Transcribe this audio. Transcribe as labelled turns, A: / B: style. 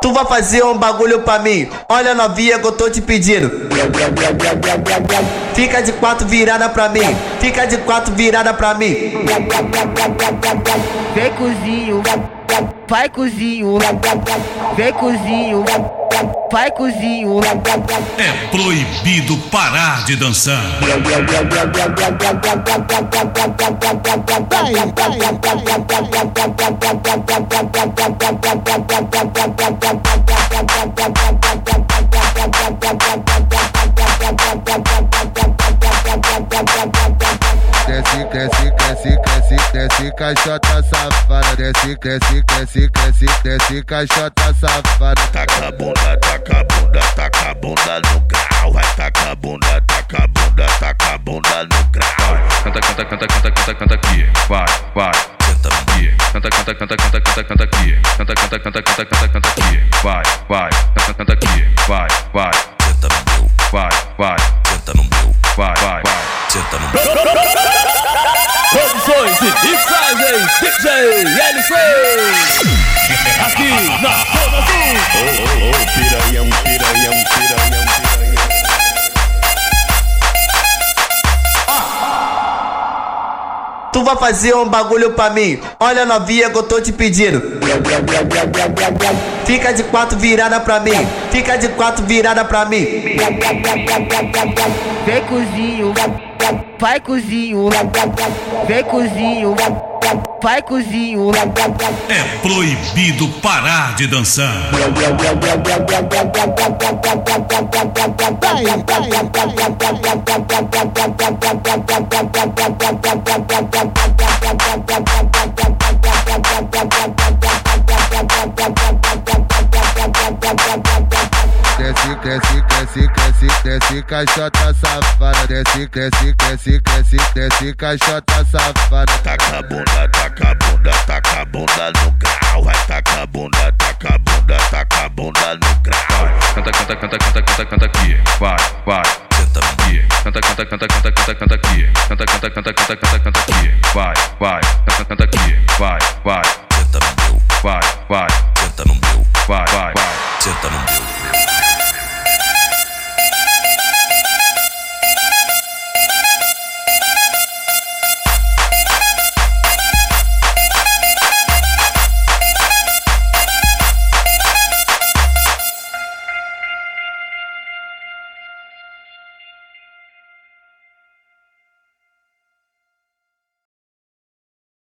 A: Tu vai fazer um bagulho pra mim. Olha novinha que eu tô te pedindo. Fica de quatro virada pra mim. Fica de quatro virada pra mim.
B: Vem cozinho, vai cozinho, vem cozinho, vai cozinho.
C: É proibido parar de dançar.
D: Desce, cresce, cresce, cresce, caixota safada. Desce, cresce, cresce, cresce, cresce, caixota safada.
E: Taca a bunda, taca a bunda, taca a bunda no grau. Vai taca a bunda, taca a bunda, taca a bunda no grau.
F: Canta, canta, canta, canta, canta, canta aqui. Vai, vai.
E: Aqui.
F: Canta, canta, canta, canta, canta, canta aqui. Canta, canta, canta, canta, canta, canta aqui. Vai, vai. Canta, canta aqui. Vai, vai.
E: senta no meu,
F: Vai, vai.
E: senta no meu,
F: Vai, vai, vai.
E: senta no meu.
A: Tu vai fazer um bagulho pra mim. Olha novinha que eu tô te pedindo. Fica de quatro virada pra mim. Fica de quatro virada pra mim.
B: Vem cozinho, vai cozinho, vem cozinho, vai cozinho.
C: É proibido parar de dançar
D: desce, desce, desce, desce, desce, caixota safada. Desce, desce, desce, desce, desce, caixota safada.
E: Taca a bunda, taca a bunda, taca a bunda no grau. Vai taca a bunda, taca a bunda, taca a bunda no grau.
F: Canta, canta, canta, canta, canta, canta aqui. Vai, vai.
E: Canta
F: aqui. Canta, canta, canta, canta, canta, canta aqui. Canta, canta, canta, canta, canta, canta aqui. Vai, vai. Canta, canta aqui. Vai, vai.
E: Canta no meu.
F: Vai, vai.
E: Canta no meu.
F: Vai, vai.
E: Senta no meu.